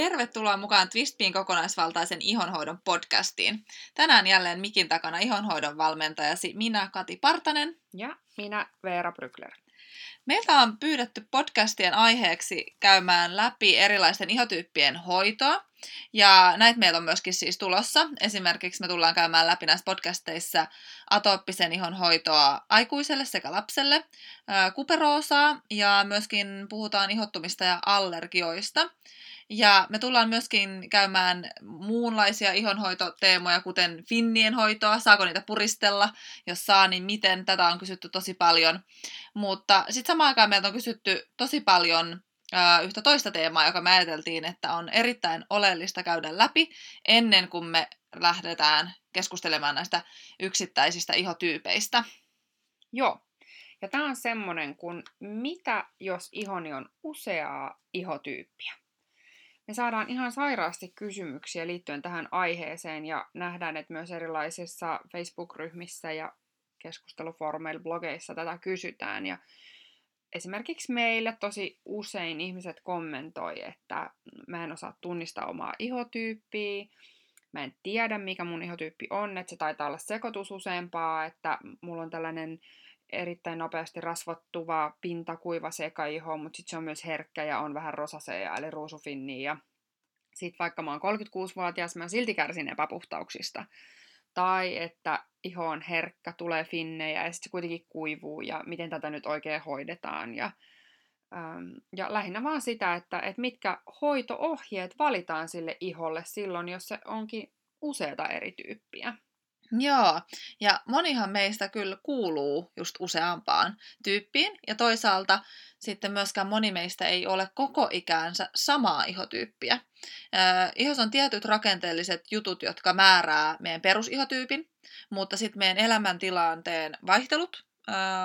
Tervetuloa mukaan Twistpin kokonaisvaltaisen ihonhoidon podcastiin. Tänään jälleen mikin takana ihonhoidon valmentajasi minä Kati Partanen. Ja minä Veera Brykler. Meiltä on pyydetty podcastien aiheeksi käymään läpi erilaisten ihotyyppien hoitoa. Ja näitä meillä on myöskin siis tulossa. Esimerkiksi me tullaan käymään läpi näissä podcasteissa atooppisen ihon hoitoa aikuiselle sekä lapselle, kuperoosaa ja myöskin puhutaan ihottumista ja allergioista. Ja me tullaan myöskin käymään muunlaisia ihonhoitoteemoja, kuten finnien hoitoa, saako niitä puristella, jos saa, niin miten, tätä on kysytty tosi paljon. Mutta sitten samaan aikaan meiltä on kysytty tosi paljon ää, yhtä toista teemaa, joka me ajateltiin, että on erittäin oleellista käydä läpi ennen kuin me lähdetään keskustelemaan näistä yksittäisistä ihotyypeistä. Joo. Ja tämä on semmoinen kuin, mitä jos ihoni on useaa ihotyyppiä? Me saadaan ihan sairaasti kysymyksiä liittyen tähän aiheeseen ja nähdään, että myös erilaisissa Facebook-ryhmissä ja keskustelufoorumeilla, blogeissa tätä kysytään. Ja esimerkiksi meille tosi usein ihmiset kommentoi, että mä en osaa tunnistaa omaa ihotyyppiä, mä en tiedä mikä mun ihotyyppi on, että se taitaa olla sekoitus useampaa, että mulla on tällainen erittäin nopeasti rasvattuva, pintakuiva sekaiho, mutta sitten se on myös herkkä ja on vähän rosasea, eli ruusufinni. Ja sitten vaikka mä oon 36-vuotias, mä silti kärsin epäpuhtauksista. Tai että iho on herkkä, tulee finnejä ja sitten se kuitenkin kuivuu ja miten tätä nyt oikein hoidetaan. Ja, ähm, ja lähinnä vaan sitä, että, että mitkä hoitoohjeet valitaan sille iholle silloin, jos se onkin useita eri tyyppiä. Joo, ja monihan meistä kyllä kuuluu just useampaan tyyppiin, ja toisaalta sitten myöskään moni meistä ei ole koko ikäänsä samaa ihotyyppiä. Äh, ihossa on tietyt rakenteelliset jutut, jotka määrää meidän perusihotyypin, mutta sitten meidän elämäntilanteen vaihtelut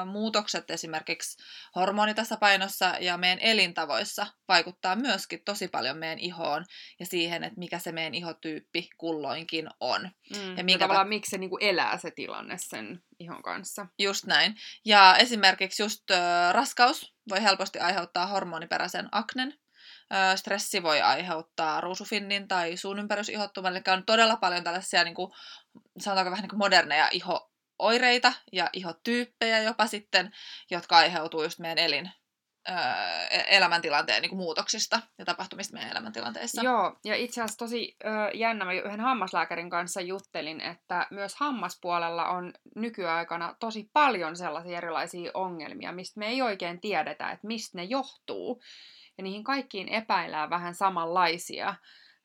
muutokset esimerkiksi hormonitasapainossa ja meidän elintavoissa vaikuttaa myöskin tosi paljon meidän ihoon ja siihen, että mikä se meidän ihotyyppi kulloinkin on. Mm, ja minkä ja tavallaan ta- miksi se niinku elää se tilanne sen ihon kanssa. Just näin. Ja esimerkiksi just äh, raskaus voi helposti aiheuttaa hormoniperäisen aknen. Stressi voi aiheuttaa ruusufinnin tai suun ympärysihottuman. Eli on todella paljon tällaisia, niin kuin, sanotaanko vähän niin kuin moderneja iho oireita ja ihotyyppejä jopa sitten, jotka aiheutuu just meidän elin, e-, elämäntilanteen niin kuin muutoksista ja tapahtumista meidän elämäntilanteessa. Joo, ja itse asiassa tosi ö, jännä, mä yhden hammaslääkärin kanssa juttelin, että myös hammaspuolella on nykyaikana tosi paljon sellaisia erilaisia ongelmia, mistä me ei oikein tiedetä, että mistä ne johtuu. Ja niihin kaikkiin epäillään vähän samanlaisia.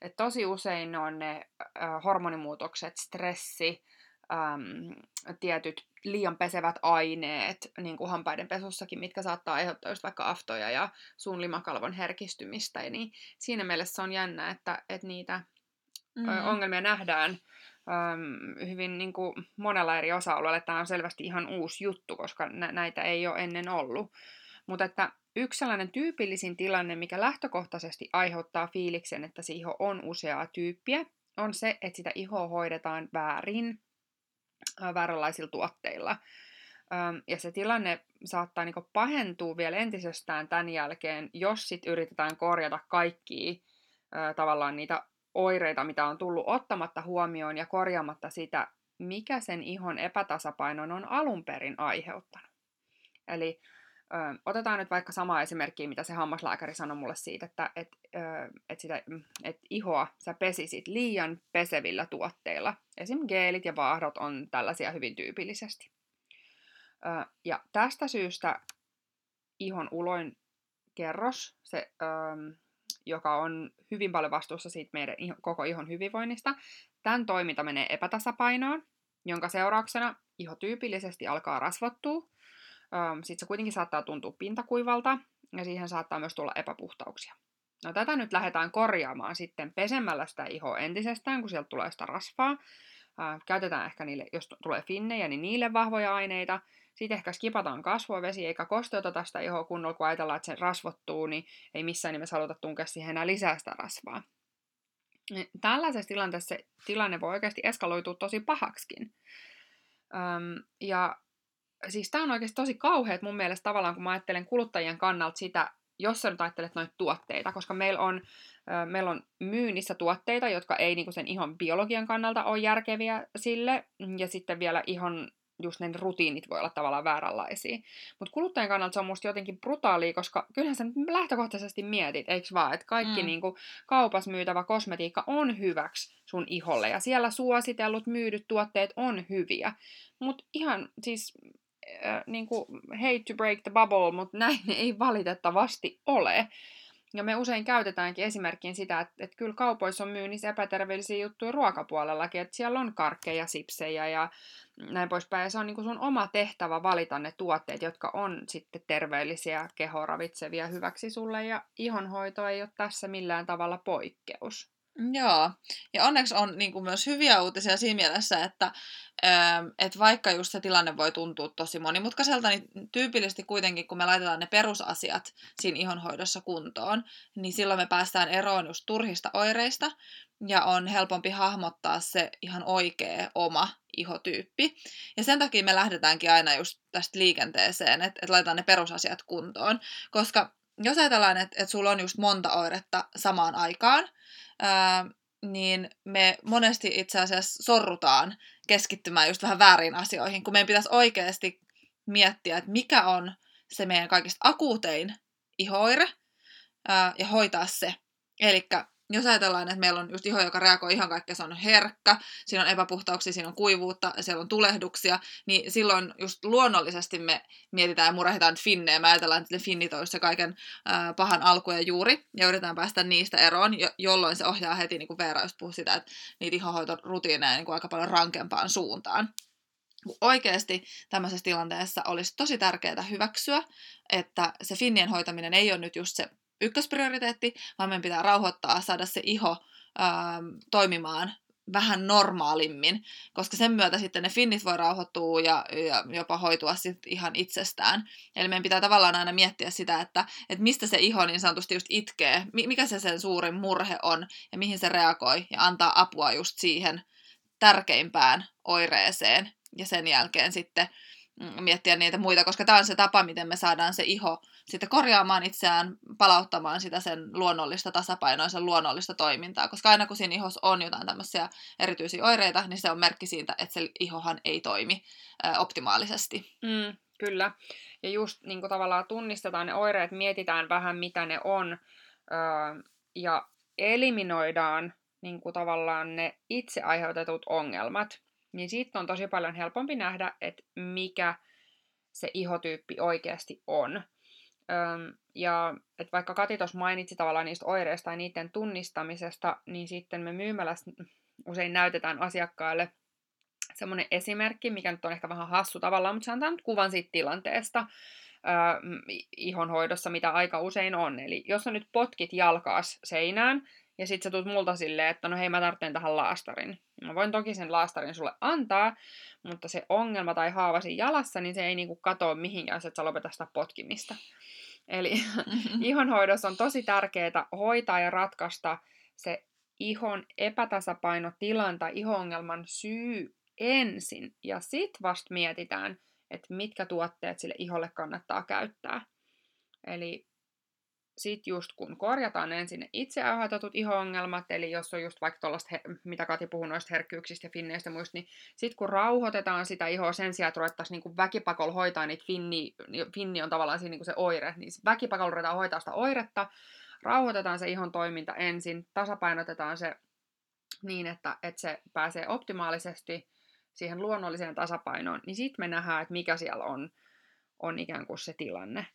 Et tosi usein on ne ö, hormonimuutokset, stressi, äm, tietyt liian pesevät aineet, niin kuin hampaiden pesussakin, mitkä saattaa aiheuttaa just vaikka aftoja ja suun limakalvon herkistymistä. Ja niin siinä mielessä on jännä, että, että niitä mm. ongelmia nähdään äm, hyvin niin kuin monella eri osa-alueella. Tämä on selvästi ihan uusi juttu, koska nä- näitä ei ole ennen ollut. Mutta että yksi sellainen tyypillisin tilanne, mikä lähtökohtaisesti aiheuttaa fiiliksen, että se iho on useaa tyyppiä, on se, että sitä ihoa hoidetaan väärin vääränlaisilla tuotteilla. Ja se tilanne saattaa niin pahentua vielä entisestään tämän jälkeen, jos sit yritetään korjata kaikkia tavallaan niitä oireita, mitä on tullut ottamatta huomioon ja korjaamatta sitä, mikä sen ihon epätasapainon on alun perin aiheuttanut. Eli ö, otetaan nyt vaikka sama esimerkki, mitä se hammaslääkäri sanoi mulle siitä, että et, ö, et sitä, et ihoa sä pesisit liian pesevillä tuotteilla. Esim. geelit ja vaahdot on tällaisia hyvin tyypillisesti. Ö, ja tästä syystä ihon uloin kerros, se, ö, joka on hyvin paljon vastuussa siitä meidän koko ihon hyvinvoinnista, tämän toiminta menee epätasapainoon, jonka seurauksena iho tyypillisesti alkaa rasvottua, sitten se kuitenkin saattaa tuntua pintakuivalta ja siihen saattaa myös tulla epäpuhtauksia. No tätä nyt lähdetään korjaamaan sitten pesemällä sitä ihoa entisestään, kun sieltä tulee sitä rasvaa. Käytetään ehkä niille, jos tulee finnejä, niin niille vahvoja aineita. Sitten ehkä skipataan kasvovesi eikä kosteuteta sitä ihoa kunnolla, kun ajatellaan, että se rasvottuu, niin ei missään nimessä haluta tunkea siihen enää lisää sitä rasvaa. Niin tällaisessa tilanteessa tilanne voi oikeasti eskaloitua tosi pahaksikin. Ja siis tämä on oikeasti tosi kauheat mun mielestä tavallaan, kun mä ajattelen kuluttajien kannalta sitä, jos sä nyt ajattelet noita tuotteita, koska meillä on, meillä on myynnissä tuotteita, jotka ei niinku sen ihon biologian kannalta ole järkeviä sille, ja sitten vielä ihon just ne rutiinit voi olla tavallaan vääränlaisia. Mutta kuluttajan kannalta se on musta jotenkin brutaalia, koska kyllähän sä lähtökohtaisesti mietit, eikö vaan, että kaikki mm. niinku kaupas myytävä kosmetiikka on hyväksi sun iholle, ja siellä suositellut myydyt tuotteet on hyviä. Mutta ihan siis äh, niinku, hate to break the bubble, mutta näin ei valitettavasti ole. Ja me usein käytetäänkin esimerkkiin sitä, että, että kyllä kaupoissa on myynnissä epäterveellisiä juttuja ruokapuolellakin, että siellä on karkkeja, sipsejä ja näin poispäin. Ja se on niin kuin sun oma tehtävä valita ne tuotteet, jotka on sitten terveellisiä, kehoravitsevia hyväksi sulle. Ja ihonhoito ei ole tässä millään tavalla poikkeus. Joo, ja onneksi on niin kuin myös hyviä uutisia siinä mielessä, että, ähm, että vaikka just se tilanne voi tuntua tosi monimutkaiselta, niin tyypillisesti kuitenkin, kun me laitetaan ne perusasiat siinä ihonhoidossa kuntoon, niin silloin me päästään eroon just turhista oireista, ja on helpompi hahmottaa se ihan oikea oma ihotyyppi. Ja sen takia me lähdetäänkin aina just tästä liikenteeseen, että, että laitetaan ne perusasiat kuntoon, koska jos ajatellaan, että, että sulla on just monta oiretta samaan aikaan, ää, niin me monesti itse asiassa sorrutaan keskittymään just vähän väärin asioihin, kun meidän pitäisi oikeasti miettiä, että mikä on se meidän kaikista akuutein ihoire ää, ja hoitaa se. Eli jos ajatellaan, että meillä on just iho, joka reagoi ihan kaikkea, se on herkkä, siinä on epäpuhtauksia, siinä on kuivuutta, siellä on tulehduksia, niin silloin just luonnollisesti me mietitään ja murehditaan finnejä, me ajatellaan, että finnit olisi se kaiken äh, pahan alku ja juuri, ja yritetään päästä niistä eroon, jo- jolloin se ohjaa heti, niin kuin Veera just puhui sitä, että niitä ihohoitorutiineja niin kuin aika paljon rankempaan suuntaan. Oikeasti tämmöisessä tilanteessa olisi tosi tärkeää hyväksyä, että se finnien hoitaminen ei ole nyt just se ykkösprioriteetti, vaan meidän pitää rauhoittaa, saada se iho ää, toimimaan vähän normaalimmin, koska sen myötä sitten ne finnit voi rauhoittua ja, ja jopa hoitua sitten ihan itsestään. Eli meidän pitää tavallaan aina miettiä sitä, että, että mistä se iho niin sanotusti just itkee, mikä se sen suurin murhe on ja mihin se reagoi ja antaa apua just siihen tärkeimpään oireeseen ja sen jälkeen sitten mm, miettiä niitä muita, koska tämä on se tapa, miten me saadaan se iho sitten korjaamaan itseään, palauttamaan sitä sen luonnollista tasapainoa, sen luonnollista toimintaa. Koska aina kun siinä ihossa on jotain tämmöisiä erityisiä oireita, niin se on merkki siitä, että se ihohan ei toimi optimaalisesti. Mm, kyllä. Ja just niin kuin tavallaan tunnistetaan ne oireet, mietitään vähän mitä ne on ja eliminoidaan niin kuin tavallaan ne itse aiheutetut ongelmat. Niin siitä on tosi paljon helpompi nähdä, että mikä se ihotyyppi oikeasti on. Öm, ja että vaikka Kati tuossa mainitsi tavallaan niistä oireista ja niiden tunnistamisesta, niin sitten me myymälässä usein näytetään asiakkaille semmoinen esimerkki, mikä nyt on ehkä vähän hassu tavallaan, mutta se antaa nyt kuvan siitä tilanteesta öö, ihonhoidossa, mitä aika usein on. Eli jos sä nyt potkit jalkaas seinään, ja sit sä tulet multa silleen, että no hei mä tarvitsen tähän laastarin. Mä voin toki sen laastarin sulle antaa, mutta se ongelma tai haava siinä jalassa, niin se ei niinku katoa mihinkään, jos et sä lopeta sitä potkimista. Eli mm-hmm. ihonhoidossa on tosi tärkeää hoitaa ja ratkaista se ihon epätasapainotilan tai ihongelman syy ensin. Ja sit vasta mietitään, että mitkä tuotteet sille iholle kannattaa käyttää. Eli sit just kun korjataan ensin itse aiheutetut iho-ongelmat, eli jos on just vaikka tuollaista, mitä Kati puhui noista herkkyyksistä ja finneistä muista, niin sit kun rauhoitetaan sitä ihoa sen sijaan, että ruvettaisiin niinku väkipakolla hoitaa niitä finni, finni on tavallaan siinä niinku se oire, niin väkipakolla ruvetaan hoitaa sitä oiretta, rauhoitetaan se ihon toiminta ensin, tasapainotetaan se niin, että, että se pääsee optimaalisesti siihen luonnolliseen tasapainoon, niin sitten me nähdään, että mikä siellä on, on ikään kuin se tilanne.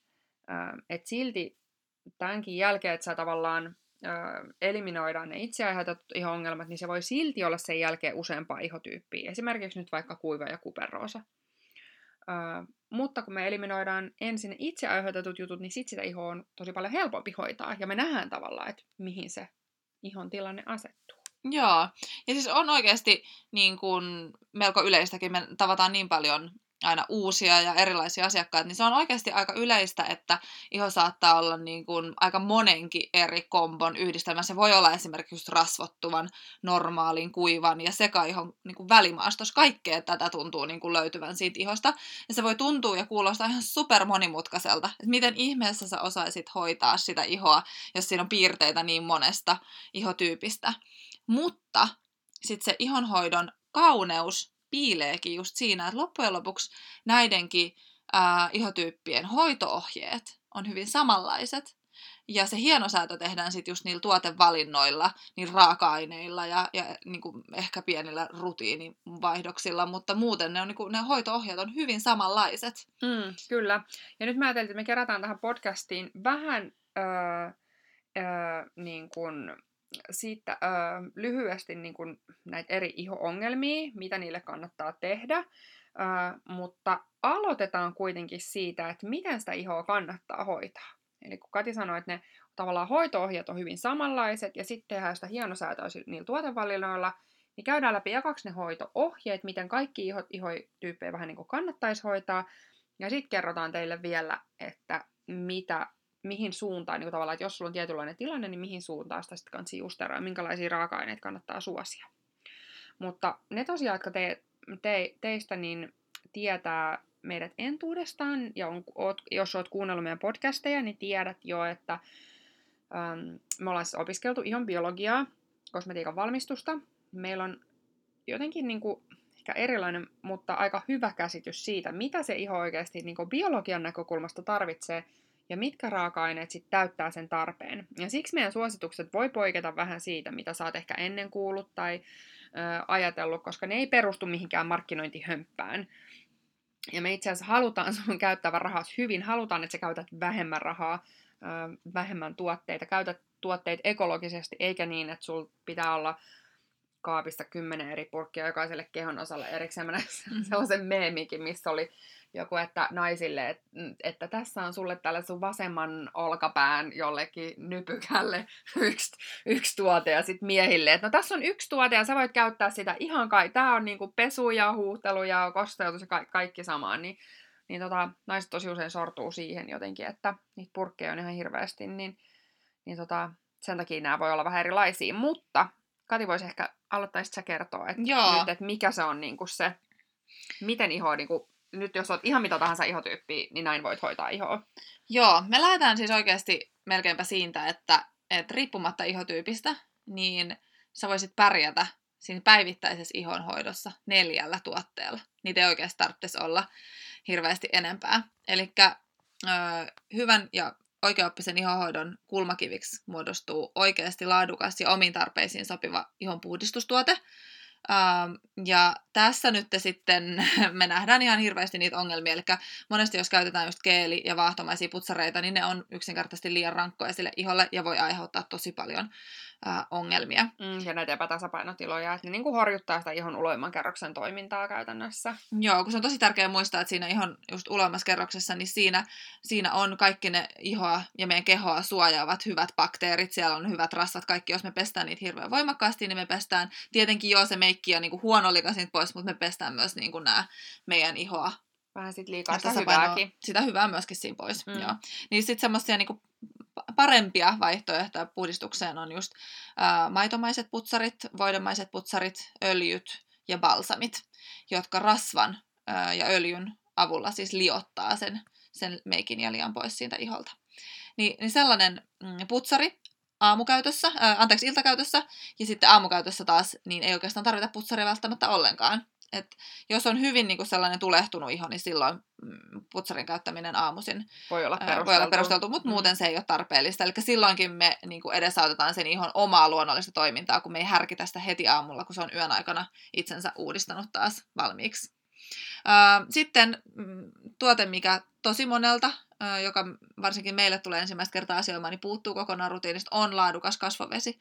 Et silti tämänkin jälkeen, että sä tavallaan eliminoidaan ne itse aiheutetut iho-ongelmat, niin se voi silti olla sen jälkeen useampaa ihotyyppiä. Esimerkiksi nyt vaikka kuiva ja kuperoosa. Mutta kun me eliminoidaan ensin itse aiheutetut jutut, niin sitten sitä ihoa on tosi paljon helpompi hoitaa. Ja me nähdään tavallaan, että mihin se ihon tilanne asettuu. Joo, ja siis on oikeasti niin kuin melko yleistäkin, me tavataan niin paljon aina uusia ja erilaisia asiakkaita, niin se on oikeasti aika yleistä, että iho saattaa olla niin kuin aika monenkin eri kombon yhdistelmä. Se voi olla esimerkiksi rasvottuvan, normaalin, kuivan ja sekaihon niin kuin välimaastos. Kaikkea tätä tuntuu niin kuin löytyvän siitä ihosta. Ja se voi tuntua ja kuulostaa ihan super monimutkaiselta, että miten ihmeessä sä osaisit hoitaa sitä ihoa, jos siinä on piirteitä niin monesta ihotyypistä. Mutta sitten se ihonhoidon kauneus piileekin just siinä, että loppujen lopuksi näidenkin ää, ihotyyppien hoitoohjeet on hyvin samanlaiset. Ja se hienosäätö tehdään sitten just niillä tuotevalinnoilla, niillä raaka-aineilla ja, ja niin kuin ehkä pienillä rutiinivaihdoksilla, mutta muuten ne, on, niin kuin, ne hoitoohjeet on hyvin samanlaiset. Mm, kyllä. Ja nyt mä ajattelin, että me kerätään tähän podcastiin vähän öö, öö, niin kuin siitä ö, lyhyesti niin kuin näitä eri iho-ongelmia, mitä niille kannattaa tehdä, ö, mutta aloitetaan kuitenkin siitä, että miten sitä ihoa kannattaa hoitaa. Eli kun Kati sanoi, että ne tavallaan hoito-ohjeet on hyvin samanlaiset ja sitten tehdään sitä hienosäätöä niillä tuotevalinnoilla, niin käydään läpi ekaksi ne hoito-ohjeet, miten kaikki iho, ihotyyppejä vähän niin kuin kannattaisi hoitaa, ja sitten kerrotaan teille vielä, että mitä mihin suuntaan, niin tavallaan, että jos sulla on tietynlainen tilanne, niin mihin suuntaan sitä sitten kannattaa justeraa minkälaisia raaka-aineita kannattaa suosia. Mutta ne tosiaan, jotka te, te, teistä niin tietää meidät entuudestaan, ja on, oot, jos oot kuunnellut meidän podcasteja, niin tiedät jo, että äm, me ollaan siis opiskeltu ihan biologiaa, kosmetiikan valmistusta. Meillä on jotenkin niin kuin, ehkä erilainen, mutta aika hyvä käsitys siitä, mitä se iho oikeasti niin kuin biologian näkökulmasta tarvitsee ja mitkä raaka-aineet sitten täyttää sen tarpeen. Ja siksi meidän suositukset voi poiketa vähän siitä, mitä sä oot ehkä ennen kuullut tai ö, ajatellut, koska ne ei perustu mihinkään markkinointihömppään. Ja me itse asiassa halutaan sun käyttävän rahaa hyvin, halutaan, että sä käytät vähemmän rahaa, ö, vähemmän tuotteita, käytät tuotteita ekologisesti, eikä niin, että sul pitää olla kaapista kymmenen eri purkkia jokaiselle kehon osalle erikseen. Mä sellaisen meemikin, missä oli joku, että naisille, että, että tässä on sulle tällä sun vasemman olkapään jollekin nypykälle yksi, yksi tuote ja sitten miehille, että no tässä on yksi tuote ja sä voit käyttää sitä ihan kai, tää on niinku pesu ja huuhtelu ja kosteutus ja ka- kaikki samaan, niin, niin tota, naiset tosi usein sortuu siihen jotenkin, että niitä purkkeja on ihan hirveästi, niin, niin tota, sen takia nämä voi olla vähän erilaisia, mutta Kati voisi ehkä aloittaa sä kertoa, että, Joo. nyt, että mikä se on niinku se, miten iho niinku nyt jos olet ihan mitä tahansa ihotyyppi, niin näin voit hoitaa ihoa. Joo, me lähdetään siis oikeasti melkeinpä siitä, että, että riippumatta ihotyypistä, niin sä voisit pärjätä siinä päivittäisessä ihonhoidossa neljällä tuotteella. Niitä ei oikeasti tarvitsisi olla hirveästi enempää. Eli hyvän ja oikeaoppisen ihonhoidon kulmakiviksi muodostuu oikeasti laadukas ja omiin tarpeisiin sopiva ihonpuhdistustuote, Uh, ja tässä nyt sitten me nähdään ihan hirveästi niitä ongelmia, eli monesti jos käytetään just keeli- ja vaahtomaisia putsareita, niin ne on yksinkertaisesti liian rankkoja sille iholle ja voi aiheuttaa tosi paljon uh, ongelmia. Mm, ja näitä epätasapainotiloja, että ne niin kuin horjuttaa sitä ihon uloimman kerroksen toimintaa käytännössä. Joo, kun se on tosi tärkeää muistaa, että siinä ihon just uloimmassa kerroksessa, niin siinä, siinä on kaikki ne ihoa ja meidän kehoa suojaavat hyvät bakteerit, siellä on hyvät rasvat, kaikki, jos me pestään niitä hirveän voimakkaasti, niin me pestään tietenkin jo se meikki ja niin kuin huono likasin pois, mutta me pestään myös niin kuin nämä meidän ihoa Vähän sit liikaa sitä hyvääkin. Sitä hyvää myöskin siinä pois, mm. joo. Niin sitten semmoisia niin parempia vaihtoehtoja puhdistukseen on just ää, maitomaiset putsarit, voidemaiset putsarit, öljyt ja balsamit, jotka rasvan ää, ja öljyn avulla siis liottaa sen, sen meikin ja lian pois siitä iholta. Ni, niin sellainen mm, putsari aamukäytössä, ää, anteeksi iltakäytössä, ja sitten aamukäytössä taas, niin ei oikeastaan tarvita putsaria välttämättä ollenkaan. Et jos on hyvin niin kuin sellainen tulehtunut iho, niin silloin mm, putsarin käyttäminen aamuisin voi olla perusteltu, voi olla perusteltu mutta mm. muuten se ei ole tarpeellista. Eli silloinkin me niin kuin edesautetaan sen ihon omaa luonnollista toimintaa, kun me ei härkitä sitä heti aamulla, kun se on yön aikana itsensä uudistanut taas valmiiksi. Sitten mm, tuote, mikä tosi monelta, joka varsinkin meille tulee ensimmäistä kertaa asioimaan, niin puuttuu kokonaan rutiinista, on laadukas kasvovesi.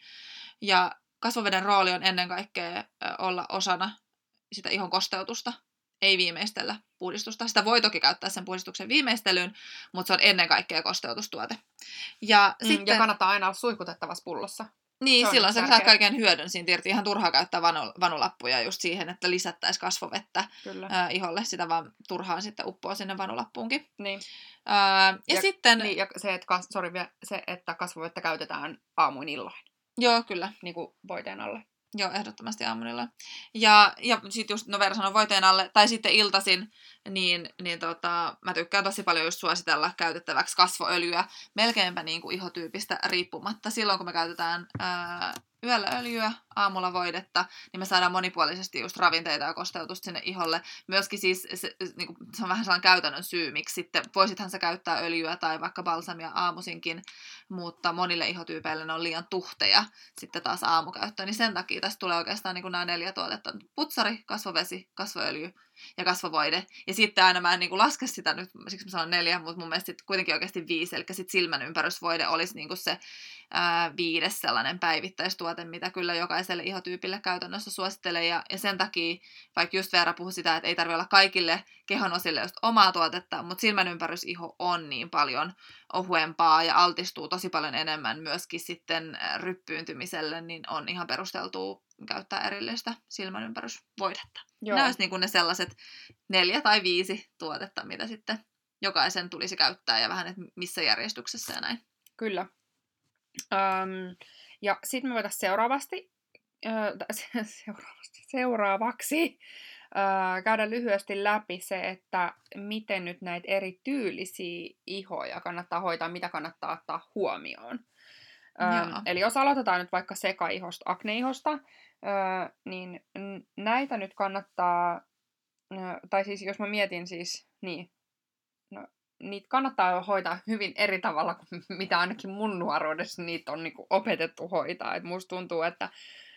Ja kasvoveden rooli on ennen kaikkea olla osana sitä ihon kosteutusta, ei viimeistellä puhdistusta. Sitä voi toki käyttää sen puhdistuksen viimeistelyyn, mutta se on ennen kaikkea kosteutustuote. Ja, mm, sitten... ja kannattaa aina olla suihkutettavassa pullossa. Niin, Se silloin sä saat kaiken hyödyn siitä irti. Ihan turhaa käyttää vanu, vanulappuja just siihen, että lisättäisiin kasvovettä Kyllä. iholle. Sitä vaan turhaan sitten uppoa sinne vanulappuunkin. Niin. Ää, ja, ja sitten, Niin, ja se, että, kas, sorry, se, että kasvovettä käytetään aamuin illoin, joo kyllä, niin kuin voiteen alle. Joo ehdottomasti aamunilla. Ja, ja sitten just, no Veera sanoi voiteen alle, tai sitten iltasin, niin, niin tota, mä tykkään tosi paljon just suositella käytettäväksi kasvoöljyä, melkeinpä niin kuin ihotyypistä riippumatta. Silloin kun me käytetään ää, yöllä öljyä, aamulla voidetta, niin me saadaan monipuolisesti just ravinteita ja kosteutusta sinne iholle. Myöskin siis se, niin kuin, se on vähän sellainen käytännön syy, miksi sitten voisithan sä käyttää öljyä tai vaikka balsamia aamusinkin, mutta monille ihotyypeille ne on liian tuhteja sitten taas aamukäyttöön. Niin sen takia tästä tulee oikeastaan niin kuin nämä neljä tuotetta. Putsari, kasvovesi, kasvoöljy ja kasvovoide. Ja sitten aina mä en niin kuin laske sitä nyt, siksi mä sanon neljä, mutta mun mielestä kuitenkin oikeasti viisi. Eli sitten silmän ympärysvoide olisi niin kuin se ää, viides sellainen päivittäistuote, mitä kyllä jokaiselle ihotyypille käytännössä suosittelee. Ja, ja sen takia, vaikka just Veera puhui sitä, että ei tarvitse olla kaikille kehonosille just omaa tuotetta, mutta silmän ympärysiho on niin paljon ohuempaa ja altistuu tosi paljon enemmän myöskin sitten ryppyyntymiselle, niin on ihan perusteltua käyttää erillistä silmän ympärysvoidetta. Joo. Nämä olisi niin kuin ne sellaiset neljä tai viisi tuotetta, mitä sitten jokaisen tulisi käyttää ja vähän, että missä järjestyksessä ja näin. Kyllä. Öm, ja sitten me voitaisiin seuraavasti, seuraavaksi ö, käydä lyhyesti läpi se, että miten nyt näitä eri tyylisiä ihoja kannattaa hoitaa, mitä kannattaa ottaa huomioon. Joo. eli jos aloitetaan nyt vaikka sekaihosta, akneihosta, niin näitä nyt kannattaa, tai siis jos mä mietin siis, niin, no, niitä kannattaa hoitaa hyvin eri tavalla kuin mitä ainakin mun nuoruudessa niitä on niinku opetettu hoitaa. Et musta tuntuu, että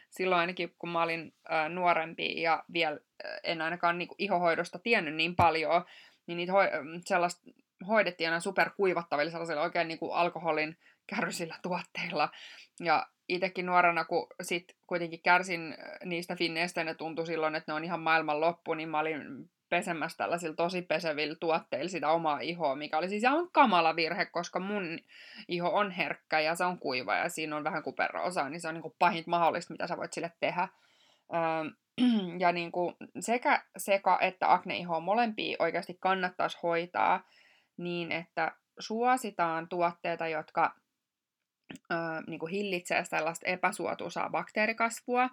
silloin ainakin kun mä olin ä, nuorempi ja vielä ä, en ainakaan niinku ihohoidosta tiennyt niin paljon, niin niitä hoi- sellaista hoidettiin aina superkuivattavilla sellaisilla oikein niinku alkoholin kärrysillä tuotteilla. Ja itsekin nuorena, kun sit kuitenkin kärsin niistä finneistä, ja ne tuntui silloin, että ne on ihan maailman loppu, niin mä olin pesemässä tällaisilla tosi pesevillä tuotteilla sitä omaa ihoa, mikä oli siis ihan kamala virhe, koska mun iho on herkkä ja se on kuiva ja siinä on vähän kuperoosaa, niin se on niin kuin pahinta mahdollista, mitä sä voit sille tehdä. Ja niin kuin sekä seka- että akneihoa molempia oikeasti kannattaisi hoitaa niin, että suositaan tuotteita, jotka öö, niin kuin hillitsee tällaista epäsuotuisaa bakteerikasvua,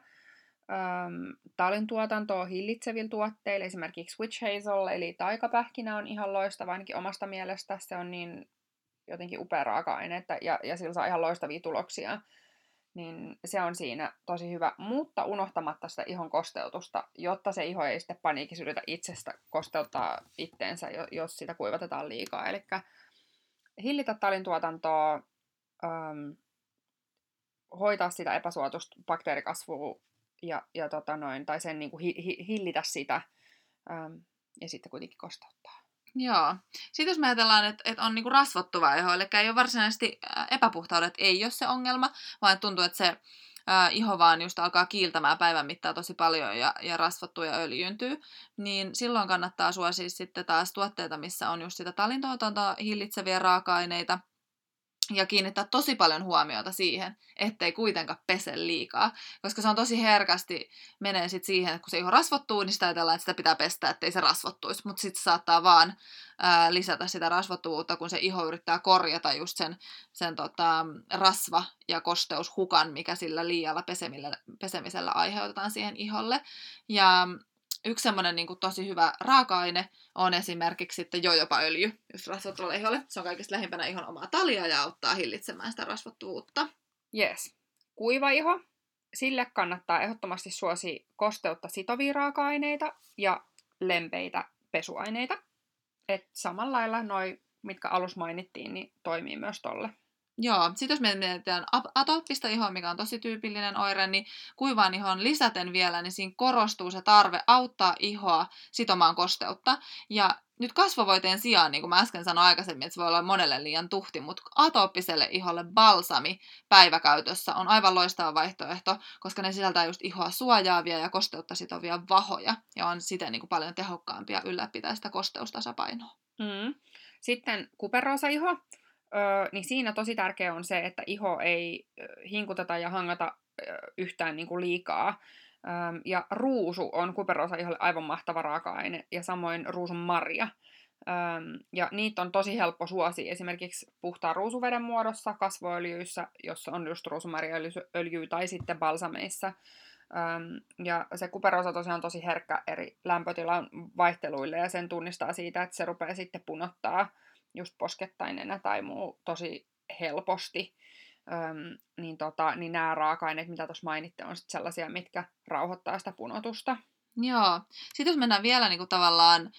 Öm, talin tuotantoa hillitsevillä tuotteilla, esimerkiksi witch hazel, eli taikapähkinä on ihan loistava ainakin omasta mielestä. Se on niin jotenkin upea raaka-aine, että, ja, ja sillä saa ihan loistavia tuloksia. Niin se on siinä tosi hyvä, mutta unohtamatta sitä ihon kosteutusta, jotta se iho ei sitten paniikissa yritä itsestä kosteuttaa itteensä, jo- jos sitä kuivatetaan liikaa. Eli hillitä talin tuotantoa, öm, hoitaa sitä epäsuotusta bakteerikasvua ja, ja tota noin, tai sen niin kuin hi, hi, hillitä sitä äm, ja sitten kuitenkin kosteuttaa. Joo. Sitten jos me ajatellaan, että, että on niinku rasvottuva iho, eli ei ole varsinaisesti epäpuhtaudet, ei ole se ongelma, vaan tuntuu, että se ää, iho vaan just alkaa kiiltämään päivän mittaan tosi paljon ja, ja rasvottuu ja öljyyntyy, niin silloin kannattaa suosia sitten taas tuotteita, missä on just sitä talintuotantoa hillitseviä raaka-aineita, ja kiinnittää tosi paljon huomiota siihen, ettei kuitenkaan pese liikaa. Koska se on tosi herkästi, menee sit siihen, että kun se iho rasvottuu, niin sitä ajatellaan, että sitä pitää pestä, ettei se rasvottuisi. Mutta sitten saattaa vaan ää, lisätä sitä rasvottuvuutta, kun se iho yrittää korjata just sen, sen tota, rasva- ja kosteushukan, mikä sillä liialla pesemisellä, pesemisellä aiheutetaan siihen iholle. Ja yksi semmoinen niin tosi hyvä raaka-aine on esimerkiksi sitten jojopaöljy, just rasvattuvalle iholle. Se on kaikista lähimpänä ihon omaa talia ja auttaa hillitsemään sitä rasvattuvuutta. Yes. Kuiva iho. Sille kannattaa ehdottomasti suosi kosteutta sitovia raaka-aineita ja lempeitä pesuaineita. Et samalla lailla noi, mitkä alus mainittiin, niin toimii myös tolle. Joo, sitten jos me mietitään atooppista ihoa, mikä on tosi tyypillinen oire, niin kuivaan ihon lisäten vielä, niin siinä korostuu se tarve auttaa ihoa sitomaan kosteutta. Ja nyt kasvovoiteen sijaan, niin kuin mä äsken sanoin aikaisemmin, että se voi olla monelle liian tuhti, mutta atooppiselle iholle balsami päiväkäytössä on aivan loistava vaihtoehto, koska ne sisältää just ihoa suojaavia ja kosteutta sitovia vahoja, ja on siten niin kuin paljon tehokkaampia ylläpitää sitä kosteustasapainoa. Mm. Sitten kuperoosa iho. Niin siinä tosi tärkeää on se, että iho ei hinkuteta ja hangata yhtään niin kuin liikaa. Ja ruusu on kuperosa iholle aivan mahtava raaka-aine, ja samoin ruusun marja. Ja niitä on tosi helppo suosi esimerkiksi puhtaan ruusuveden muodossa, kasvoöljyissä, jossa on just ruusumarjaöljy, tai sitten balsameissa. Ja se kuperosa tosiaan on tosi herkkä eri lämpötilan vaihteluille, ja sen tunnistaa siitä, että se rupeaa sitten punottaa just poskettainenä tai muu tosi helposti. Öm, niin, tota, niin nämä raaka-aineet, mitä tuossa mainitte, on sit sellaisia, mitkä rauhoittaa sitä punotusta. Joo. Sitten jos mennään vielä niin kuin tavallaan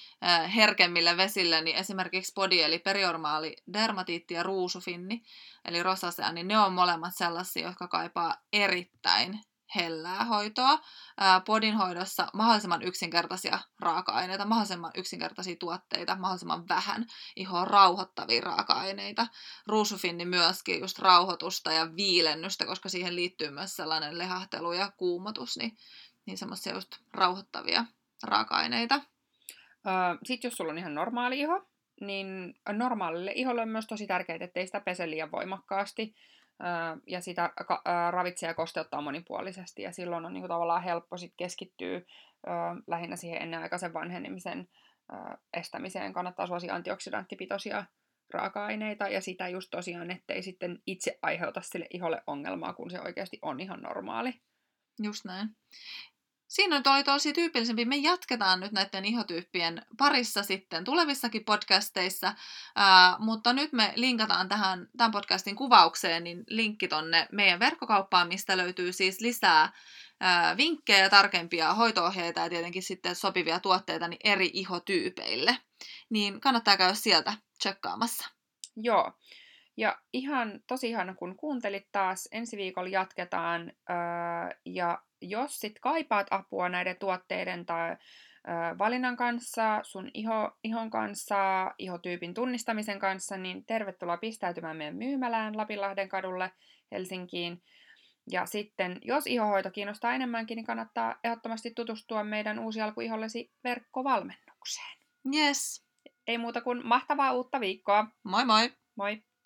herkemmille vesille, niin esimerkiksi podi eli periormaali dermatiitti ja ruusufinni, eli rosasea, niin ne on molemmat sellaisia, jotka kaipaa erittäin hellää hoitoa. Ää, podin hoidossa mahdollisimman yksinkertaisia raaka-aineita, mahdollisimman yksinkertaisia tuotteita, mahdollisimman vähän ihoa rauhoittavia raaka-aineita. Ruusufinni myöskin just rauhoitusta ja viilennystä, koska siihen liittyy myös sellainen lehahtelu ja kuumotus, niin, niin semmoisia just rauhoittavia raaka-aineita. Sitten jos sulla on ihan normaali iho, niin normaalille iholle on myös tosi tärkeää, ettei sitä pese liian voimakkaasti ja sitä ravitsee ja kosteuttaa monipuolisesti, ja silloin on niin kuin, tavallaan helppo sit keskittyä lähinnä siihen ennenaikaisen vanhenemisen estämiseen. Kannattaa suosia antioksidanttipitoisia raaka-aineita, ja sitä just tosiaan, ettei sitten itse aiheuta sille iholle ongelmaa, kun se oikeasti on ihan normaali. Just näin. Siinä nyt oli tosi tyypillisempi. Me jatketaan nyt näiden ihotyyppien parissa sitten tulevissakin podcasteissa, ää, mutta nyt me linkataan tähän tämän podcastin kuvaukseen niin linkki tonne meidän verkkokauppaan, mistä löytyy siis lisää ää, vinkkejä ja tarkempia hoitoohjeita ja tietenkin sitten sopivia tuotteita niin eri ihotyypeille. Niin kannattaa käydä sieltä tsekkaamassa. Joo. Ja ihan tosi ihana, kun kuuntelit taas. Ensi viikolla jatketaan. Öö, ja jos sit kaipaat apua näiden tuotteiden tai öö, valinnan kanssa, sun iho, ihon kanssa, ihotyypin tunnistamisen kanssa, niin tervetuloa pistäytymään meidän myymälään Lapinlahden kadulle Helsinkiin. Ja sitten, jos ihohoito kiinnostaa enemmänkin, niin kannattaa ehdottomasti tutustua meidän Uusi alku ihollesi verkkovalmennukseen. Yes. Ei muuta kuin mahtavaa uutta viikkoa. Moi moi! Moi!